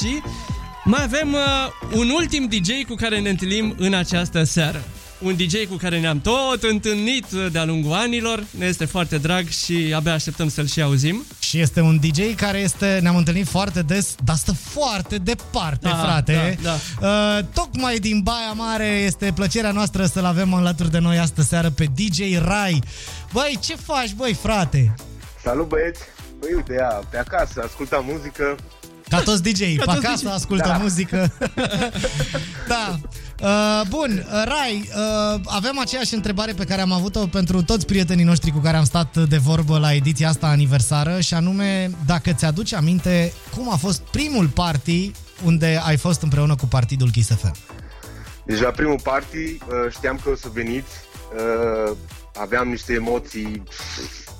și mai avem uh, un ultim DJ cu care ne întâlnim în această seară. Un DJ cu care ne-am tot întâlnit uh, de-a lungul anilor, ne este foarte drag și abia așteptăm să-l și auzim. Și este un DJ care este, ne-am întâlnit foarte des, dar stă foarte departe, Da, frate. da, Uh, tocmai din Baia Mare este plăcerea noastră să-l avem alături de noi astă seară pe DJ Rai. Băi, ce faci, băi, frate? Salut băieți! Păi uite, ia, pe acasă, ascultam muzică. Ca toți DJ, pe toți acasă DJ. ascultă Da. muzică. da. Uh, bun, uh, Rai, uh, avem aceeași întrebare pe care am avut-o pentru toți prietenii noștri cu care am stat de vorbă la ediția asta aniversară și anume, dacă ți-aduci aminte, cum a fost primul party unde ai fost împreună cu partidul Kiss FM? Deci la primul party uh, știam că o să veniți, uh, aveam niște emoții,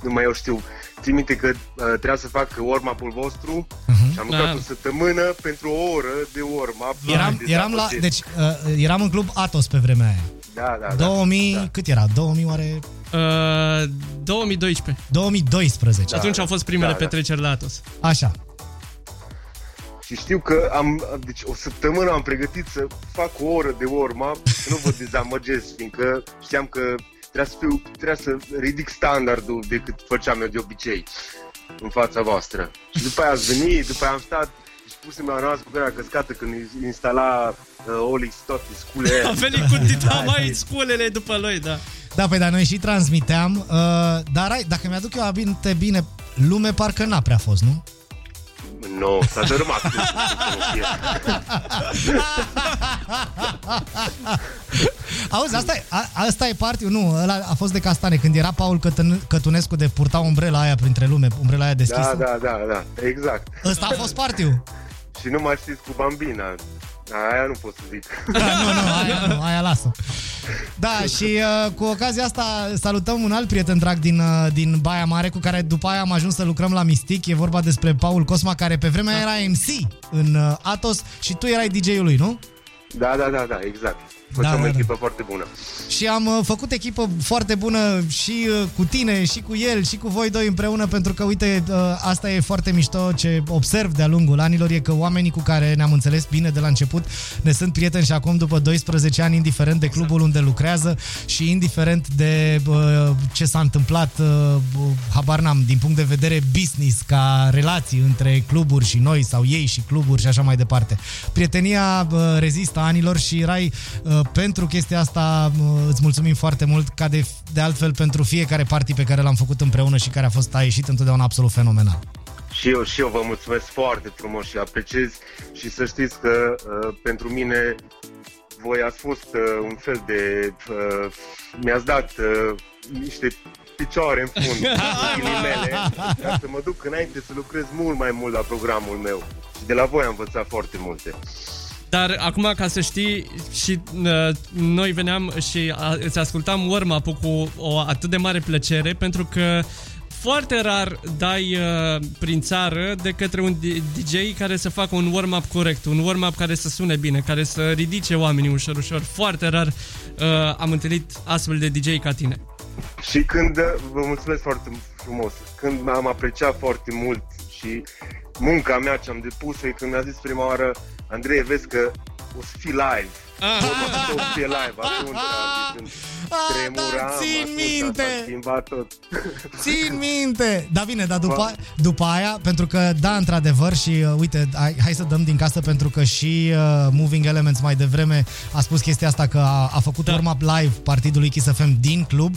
nu mai eu știu. Țin minte că uh, trebuia să fac warm-up-ul vostru și am lucrat Da. o săptămână pentru o oră de warm-up. Eram, Deci, eram la, apogeu. deci, uh, eram în club Atos pe vremea aia. Da, da, da. 2000, da. cât era? 2000 oare? Uh, 2012. 2012. Da. Atunci au fost primele da, da. petreceri la Atos. Așa. Și știu că am, deci o săptămână am pregătit să fac o oră de warm-up, să nu vă dezamăgesc, fiindcă știam că trebuia să, fiu, trebuia să ridic standardul decât făceam eu de obicei în fața voastră. Și după aia ați venit, după aia am stat și pusem la noastră cu care căscată când instala uh, Olix toate sculele. A venit cu Tita Da, mai și- sculele după lui, da. Da, păi, dar noi și transmiteam, uh, dar ai, dacă mi-aduc eu aminte bine, lume parcă n-a prea fost, nu? Nu, s-a dărâmat. Nu, să nu fie. Auzi, asta e, a, asta e party nu, ăla a fost de castane, când era Paul Cătân, Cătunescu de purta umbrela aia printre lume, umbrela aia deschisă. Da, da, da, da, exact. Ăsta a fost party Și nu mai știți cu Bambina. Aia nu pot să zic. Da, nu, nu, aia, nu, aia lasă. Da, și uh, cu ocazia asta salutăm un alt prieten drag din, uh, din Baia Mare, cu care după aia am ajuns să lucrăm la Mistic. E vorba despre Paul Cosma, care pe vremea era MC în uh, Atos și tu erai DJ-ul lui, nu? Da, da, da, da, exact. Da, Făceam da, o da. echipă foarte bună. Și am uh, făcut echipă foarte bună și uh, cu tine, și cu el, și cu voi doi împreună, pentru că, uite, uh, asta e foarte mișto ce observ de-a lungul anilor, e că oamenii cu care ne-am înțeles bine de la început ne sunt prieteni și acum după 12 ani, indiferent de clubul unde lucrează și indiferent de uh, ce s-a întâmplat, uh, habar n-am, din punct de vedere business, ca relații între cluburi și noi sau ei și cluburi și așa mai departe. Prietenia uh, rezistă anilor și Rai, uh, pentru chestia asta uh, îți mulțumim foarte mult, ca de, de altfel pentru fiecare party pe care l-am făcut împreună și care a fost a ieșit întotdeauna absolut fenomenal. Și eu, și eu vă mulțumesc foarte frumos și apreciez și să știți că uh, pentru mine voi ați fost uh, un fel de... Uh, mi-ați dat uh, niște picioare în fund cu ghilimele, ca să mă duc înainte să lucrez mult mai mult la programul meu. Și de la voi am învățat foarte multe. Dar acum, ca să știi, și uh, noi veneam și a, îți ascultam warm-up-ul cu o atât de mare plăcere, pentru că foarte rar dai uh, prin țară de către un D- DJ care să facă un warm-up corect, un warm-up care să sune bine, care să ridice oamenii ușor, ușor. Foarte rar uh, am întâlnit astfel de DJ ca tine. Și când, vă mulțumesc foarte frumos, când am apreciat foarte mult și munca mea ce am depus-o, e când mi-a zis prima oară, Andrei, vezi că o să fii live. Ah. O să fie live, atunci am zis, Ah, tremuram, da, țin atunci minte! s-a schimbat tot. Țin minte! Da, bine, dar după, după aia, pentru că, da, într-adevăr, și uh, uite, hai, hai să dăm din casă, pentru că și uh, Moving Elements mai devreme a spus chestia asta că a, a făcut Da. da. warm-up live partidului Kiss FM din club.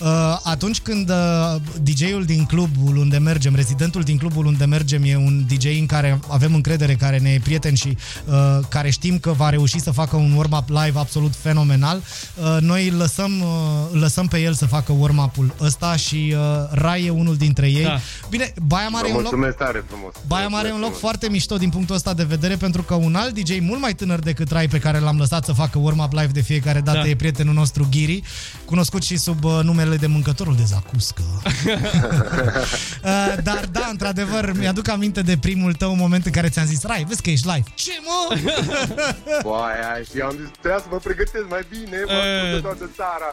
Uh, atunci când uh, DJ-ul din clubul unde mergem, rezidentul din clubul unde mergem e un DJ în care avem încredere, care ne e prieten și uh, care știm că va reuși să facă un warm-up live absolut fenomenal, uh, noi îl lăsăm, uh, îl lăsăm pe el să facă warm-up-ul ăsta și uh, Rai e unul dintre ei. Da. Bine, Baia Mare Vă e un loc mulțumesc tare frumos. Baia Mare e un loc Mulțumesc foarte mișto din punctul ăsta de vedere pentru că un alt DJ mult mai tânăr decât Rai pe care l-am lăsat să facă warm-up live de fiecare dată Da. e prietenul nostru Ghiri, cunoscut și sub uh, numele de mâncătorul de zacuscă. uh, dar da, într-adevăr, mi-aduc aminte de primul tău moment în care ți-am zis Rai, vezi că ești live. Ce mă? Boaia, și am zis, trebuia să mă pregătesc mai bine, mă Eh. ascultă toată țara.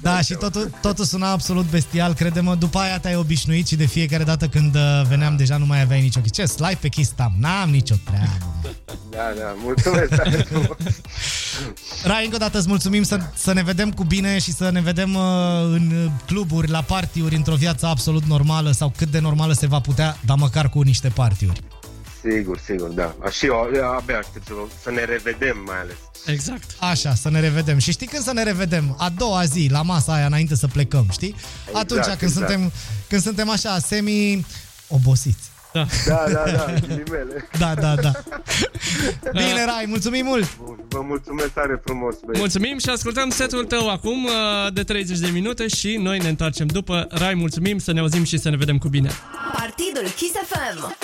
Da, și totul, totul suna absolut bestial, crede-mă. După aia te-ai obișnuit și de fiecare dată când uh, veneam deja nu mai aveai nicio chestie. Ce, live pe Kiss Tam? N-am nicio treabă. Da, da, mulțumesc tare frumos. Rai, încă o dată îți mulțumim să, să ne vedem cu bine și să ne vedem uh, în cluburi, la partiuri, într-o viață absolut normală sau cât de normală se va putea, dar măcar cu niște partiuri. Sigur, sigur, da. Și eu abia aștept să, să ne revedem mai ales. Exact. Așa, să ne revedem. Și știi când să ne revedem? A doua zi, la masa aia, înainte să plecăm, știi? Exact, Atunci când, exact. suntem, când suntem așa, semi-obosiți. Da. Da, da, da, ghilimele. Da, da, da. Bine, Rai, mulțumim mult! Bun, Vă mulțumesc tare frumos, băieți. Mulțumim și ascultăm setul tău acum uh, de 30 de minute și noi ne întoarcem după. Rai, mulțumim, să ne auzim și să ne vedem cu bine. Partidul Kiss FM.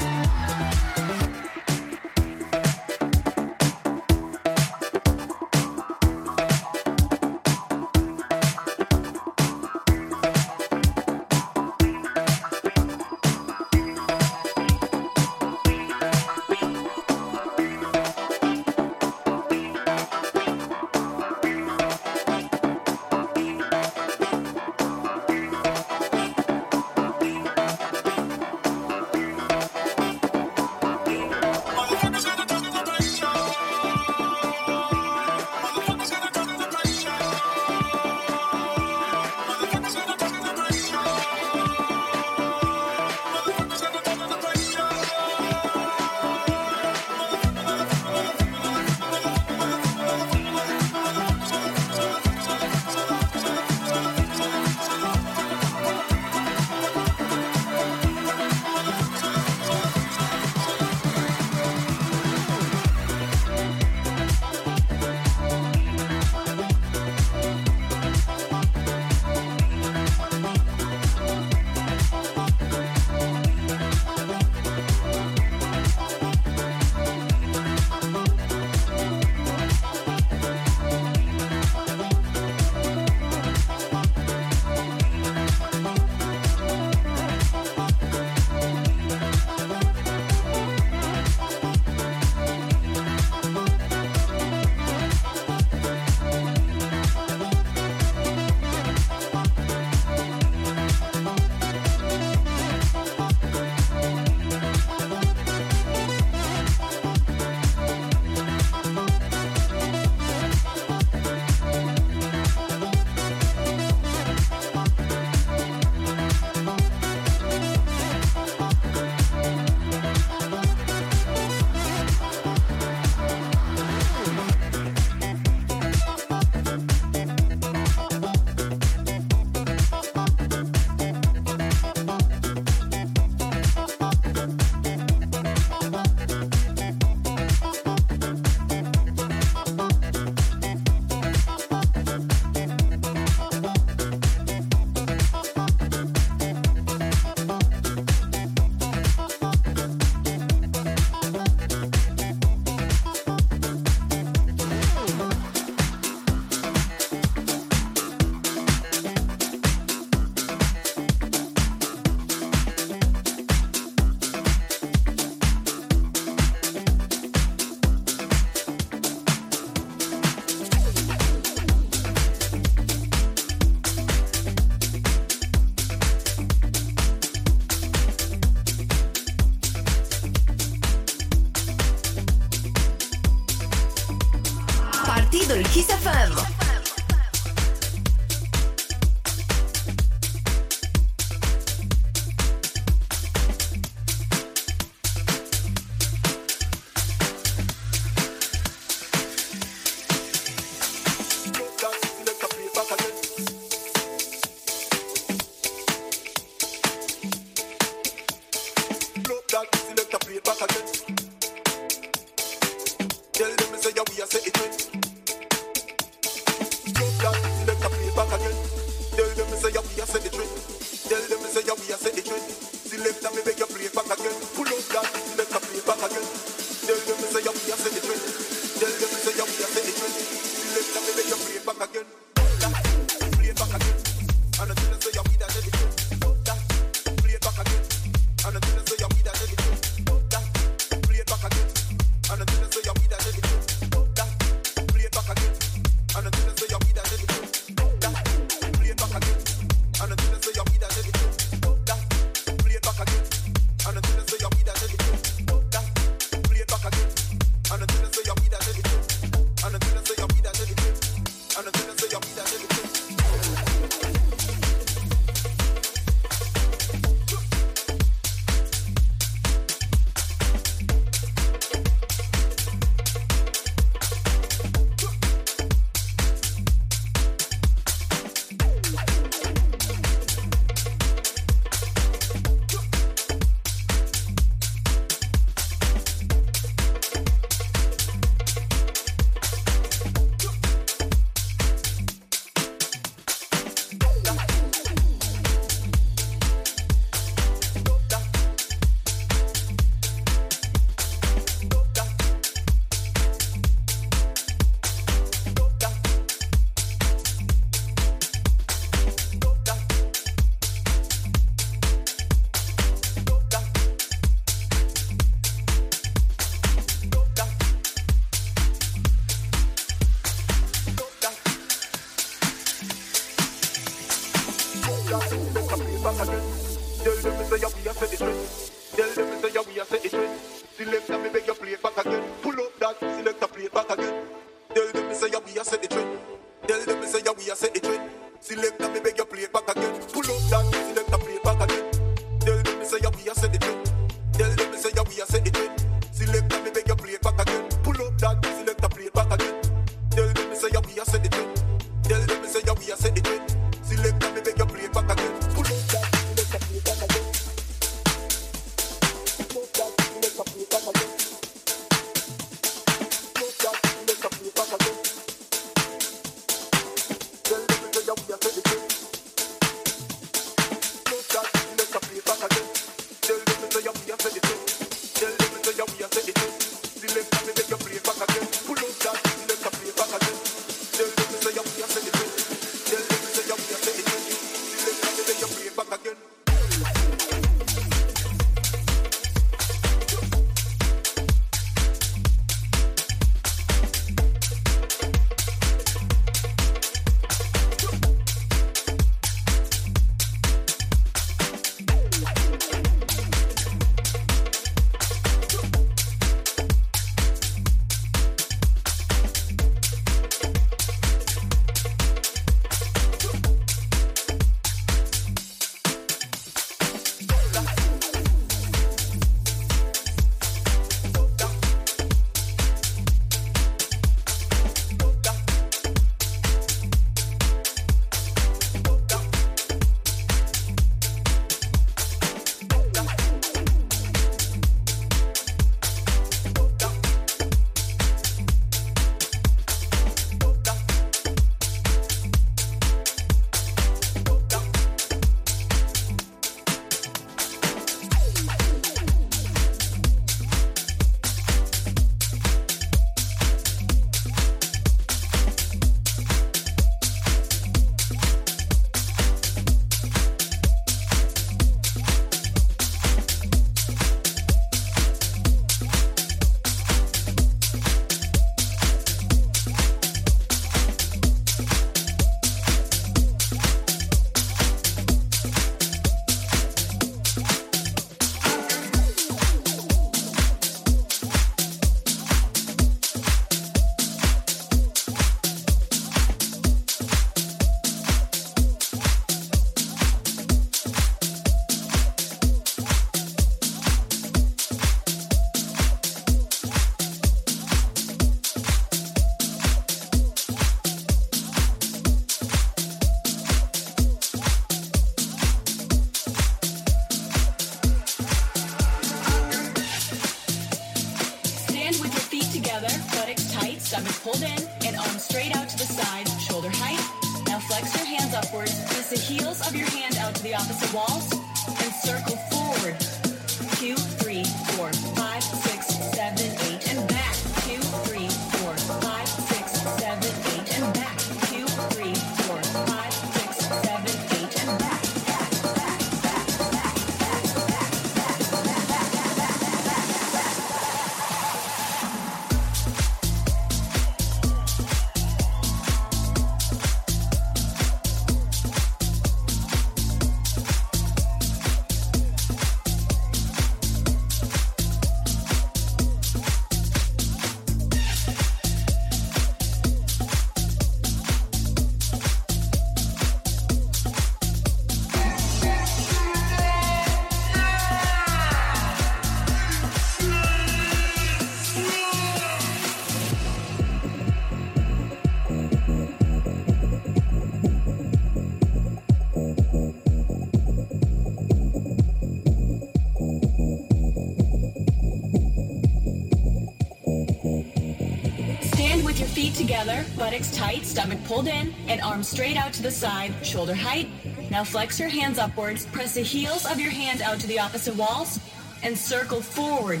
Buttocks tight, stomach pulled in, and arms straight out to the side, shoulder height. Now flex your hands upwards, press the heels of your hand out to the opposite walls, and circle forward.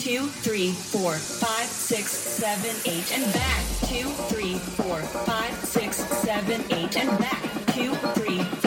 Two, three, four, five, six, seven, eight, and back. Two, three, four, five, six, seven, eight, and back. Two, three,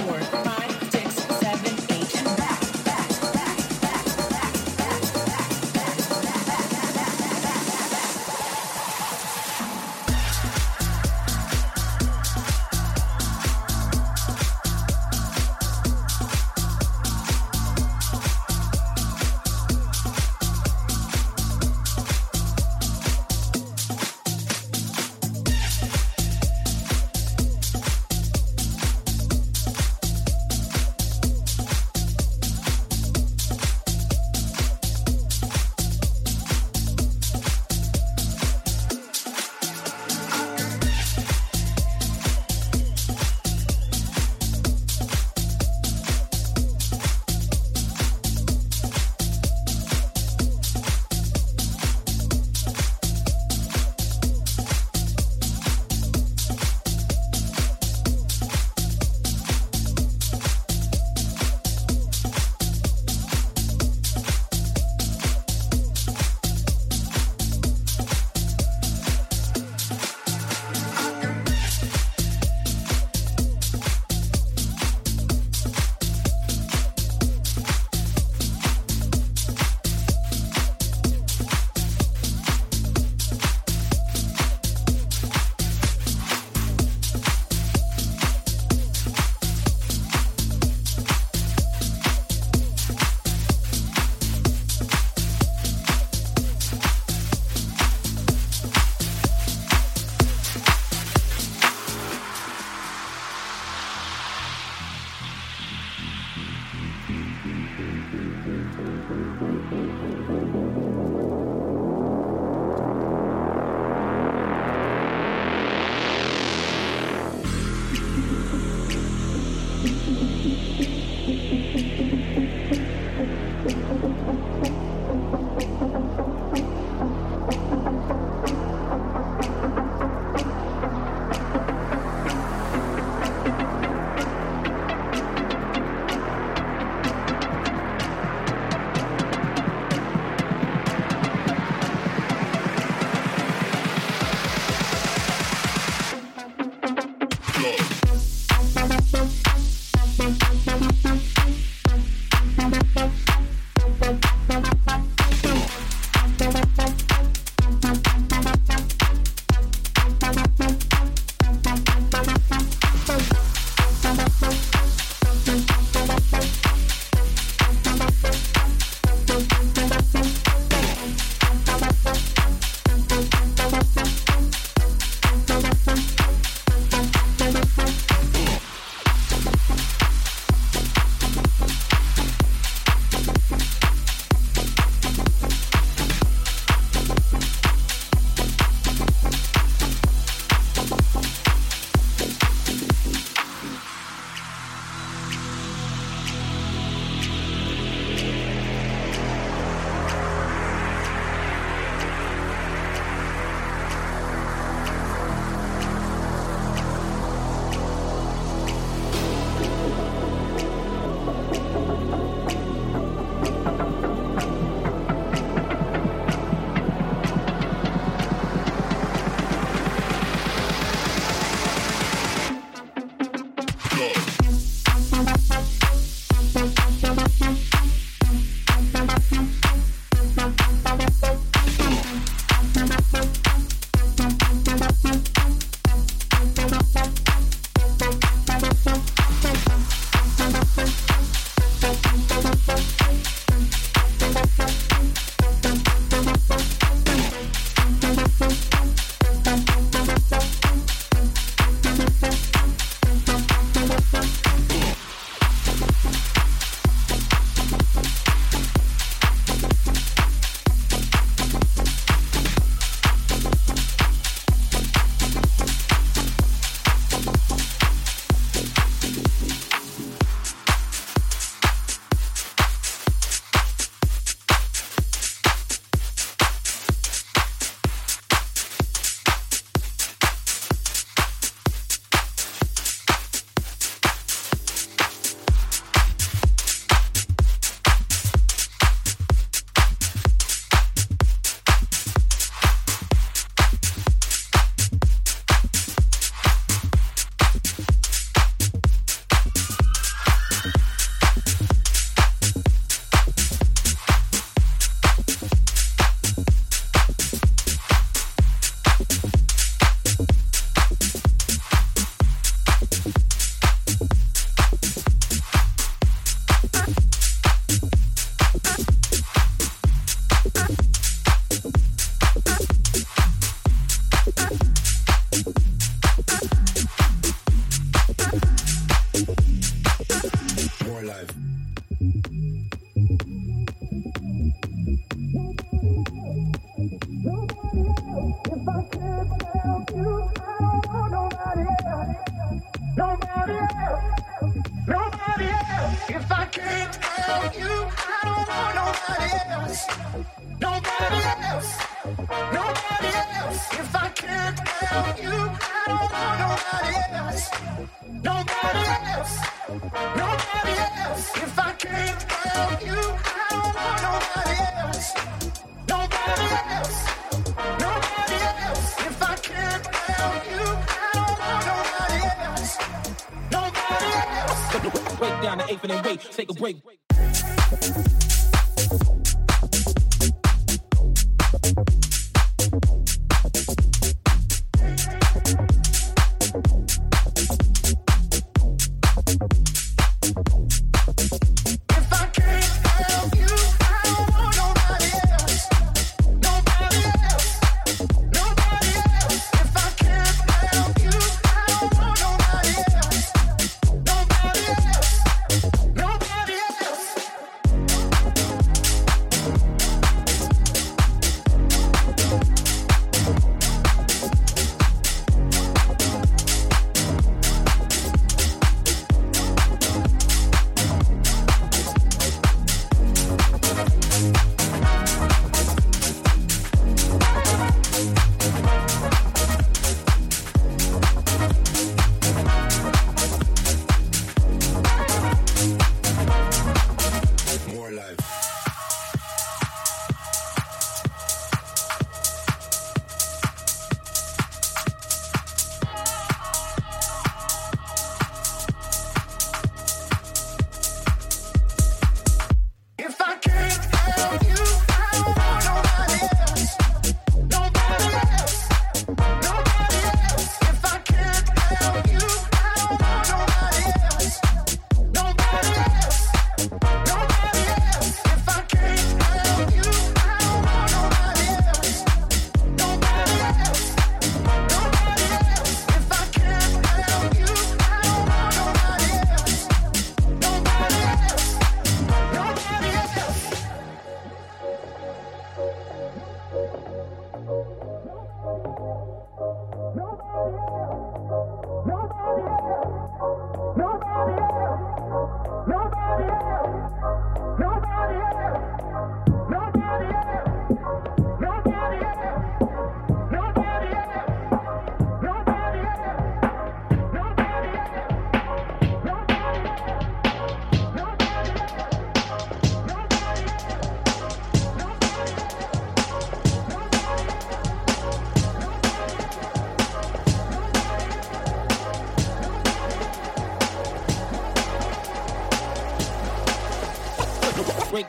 take a break.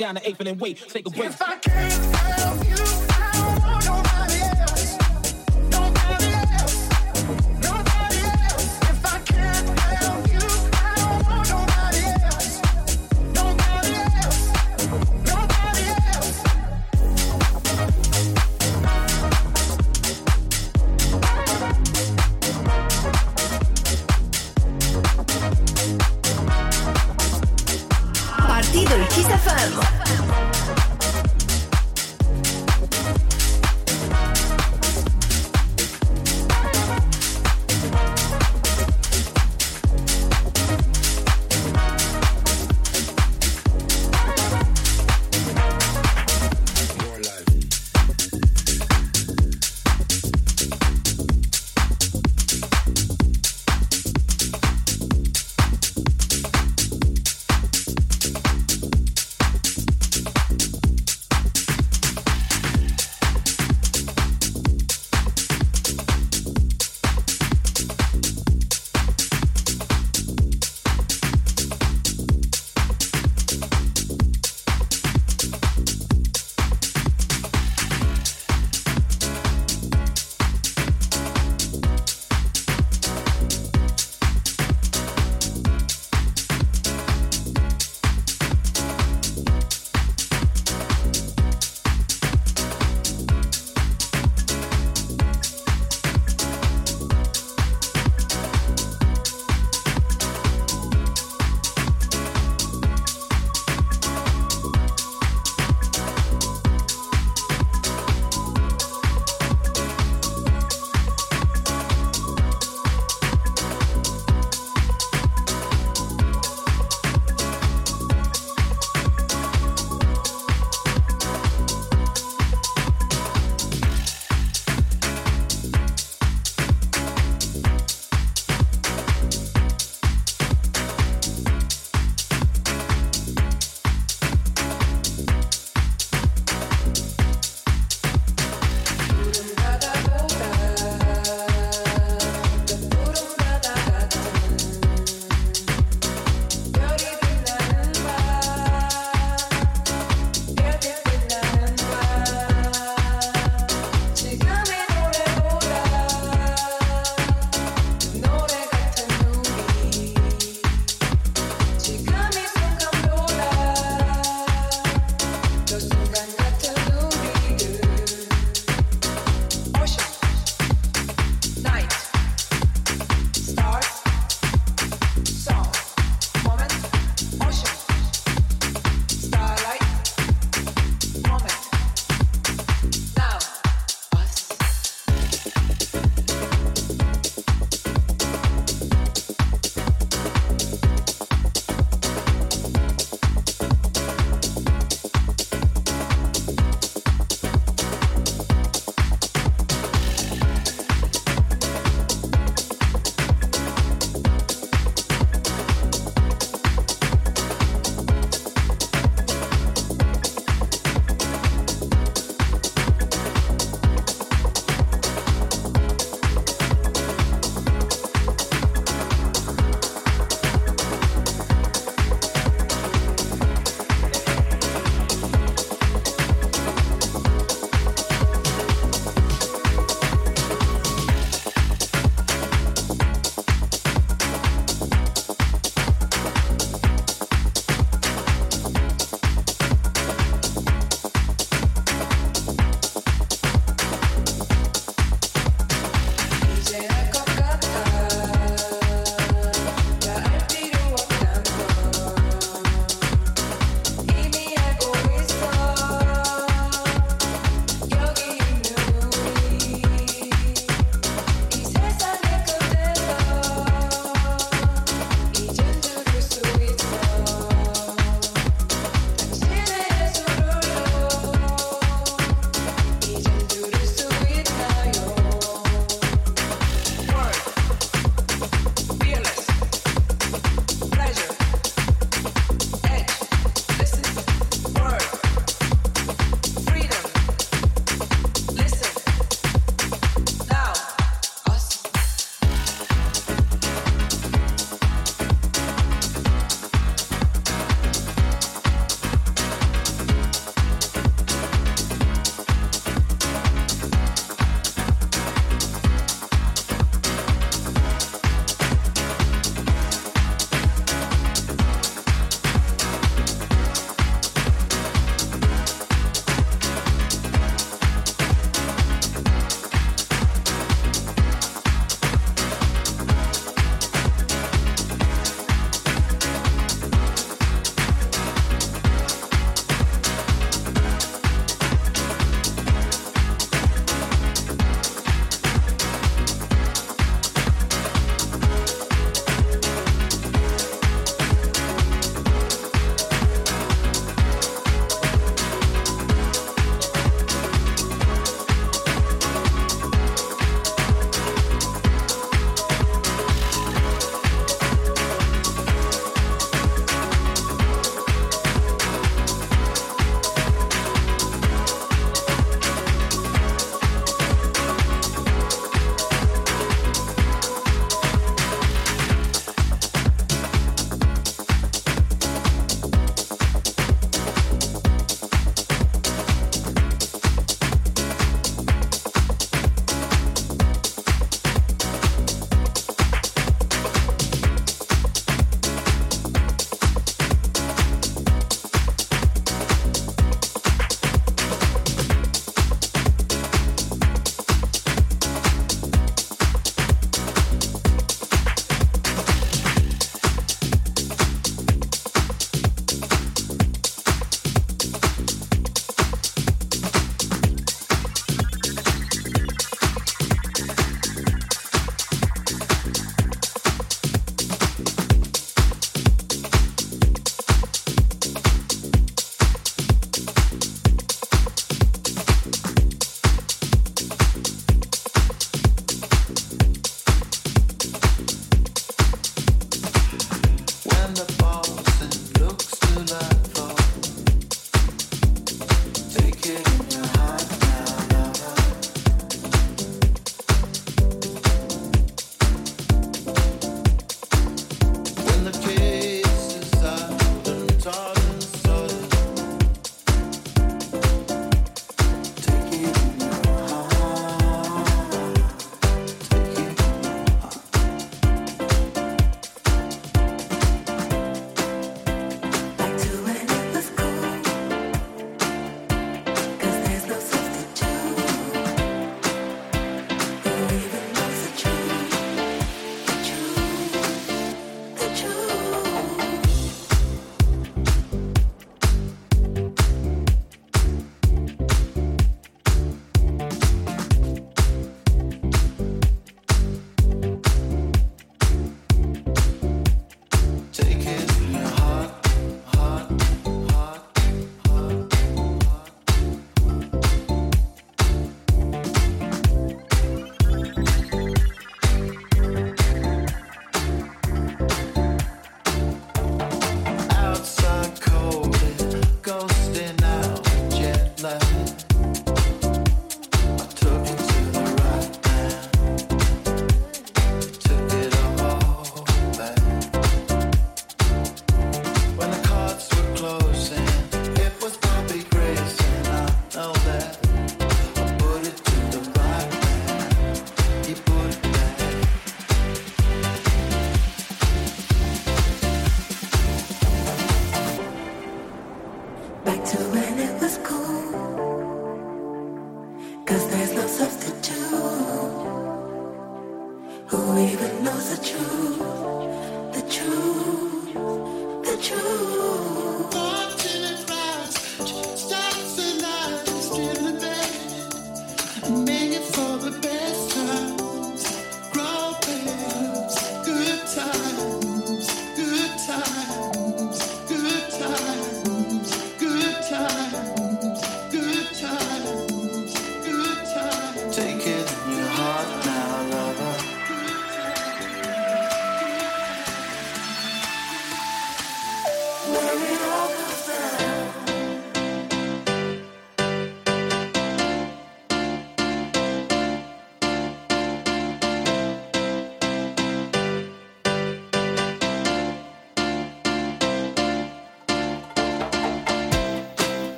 down the eighth and then wait. Take a break.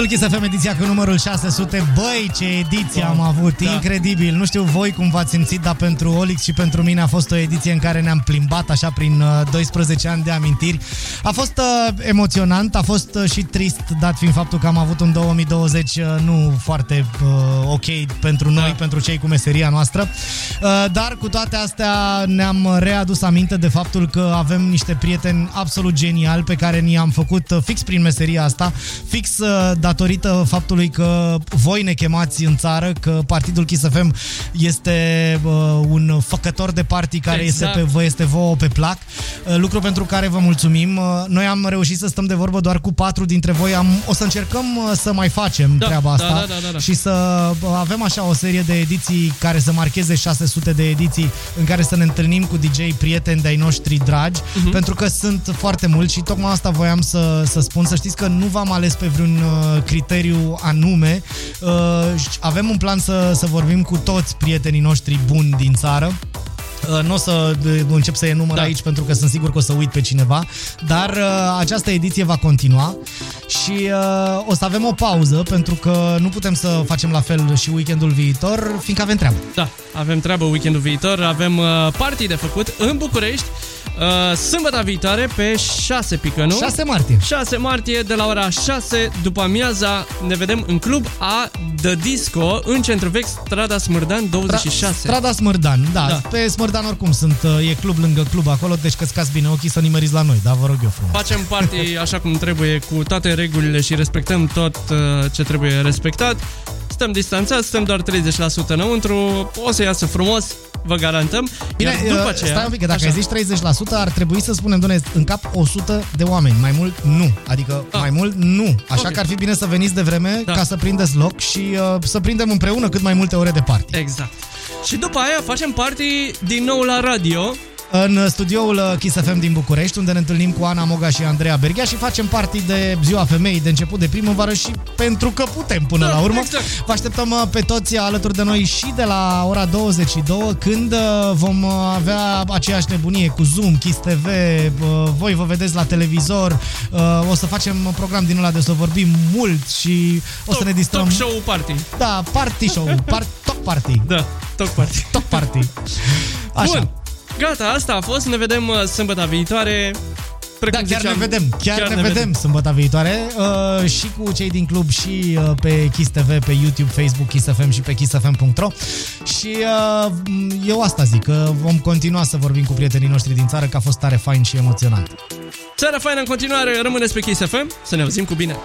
Partidul Kiss FM, ediția cu numărul 600. Băi, ce ediție am avut! Da. Incredibil! Nu știu voi cum v-ați simțit, dar pentru Olix și pentru mine a fost o ediție în care ne-am plimbat așa prin uh, 12 ani de amintiri. A fost uh, emoționant, a fost uh, și trist, dat fiind faptul că am avut un 2020 uh, nu foarte uh, ok pentru noi, Da. pentru cei cu meseria noastră. Uh, dar cu toate astea ne-am readus aminte de faptul că avem niște prieteni absolut geniali pe care ni-am făcut uh, fix prin meseria asta, fix uh, datorită faptului că voi ne chemați în țară, că Partidul Kiss FM este uh, un făcător de party care Exact. este pe, vă este vouă pe plac, uh, lucru pentru care vă mulțumim. Uh, Noi am reușit să stăm de vorbă doar cu patru dintre voi. Am, o să încercăm uh, să mai facem Da, treaba da, asta da, da, da, da. și să uh, avem așa o serie de ediții care să marcheze 600 de ediții în care să ne întâlnim cu DJ prieteni de-ai noștri dragi, Mhm. pentru că sunt foarte mulți și tocmai asta voiam să, să spun. Să știți că nu v-am ales pe vreun uh, criteriu anume. Uh, avem un plan să, să vorbim cu toți prietenii noștri buni din țară. Uh, Nu o să uh, încep să enumăr Da. aici pentru că sunt sigur că o să uit pe cineva, dar uh, această ediție va continua și uh, o să avem o pauză pentru că nu putem să facem la fel și weekendul viitor, fiindcă avem treabă. Da, avem treabă weekendul viitor, avem uh, party de făcut în București, uh, sâmbătă viitoare pe 6 pică, nu? 6 martie. 6 martie de la ora 6 după amiaza ne vedem în club A The Disco în centru vechi Strada Smârdan 26. Strada Smârdan, da, Da. da. Pe Smârdan oricum sunt, uh, e club lângă club acolo, deci căscați bine ochii să nimeriți la noi, da, vă rog eu frumos. Facem party așa cum trebuie cu toate regulile și respectăm tot uh, ce trebuie respectat. Stăm distanțați, stăm doar 30% înăuntru, o să iasă frumos, vă garantăm. Bine, Iar după uh, aceea, stai un pic, că dacă așa, ai zis 30%, ar trebui să spunem, doamne, în cap 100 de oameni, mai mult nu. Adică Ah. mai mult nu. Așa Ok. că ar fi bine să veniți de vreme Da. ca să prindeți loc și uh, să prindem împreună cât mai multe ore de party. Exact. Și după aia facem party din nou la radio. În studioul uh, Kiss FM din București, unde ne întâlnim cu Ana Moga și Andreea Berghea și facem party de ziua femeii de început de primăvară și pentru că putem până Da, la urmă. exact. Vă așteptăm uh, pe toți alături de noi și de la ora 22, când uh, vom uh, avea aceeași nebunie cu Zoom, Kiss TV, uh, voi vă vedeți la televizor, uh, o să facem program din ăla de să vorbim mult și o să ne distrăm. Talk show party. Da, party show, par- talk party, Da, talk party. talk party. Așa. Bun. Gata, asta a fost. Ne vedem uh, sâmbătă viitoare. Precum Da, chiar ziceam, ne vedem, chiar, chiar ne, vedem, sâmbătă viitoare uh, și cu cei din club și uh, pe Kiss TV, pe YouTube, Facebook, Kiss FM și pe kissfm.ro și uh, eu asta zic, că vom continua să vorbim cu prietenii noștri din țară, că a fost tare fain și emoționant. Seara faină în continuare, rămâneți pe Kiss FM, să ne auzim cu bine.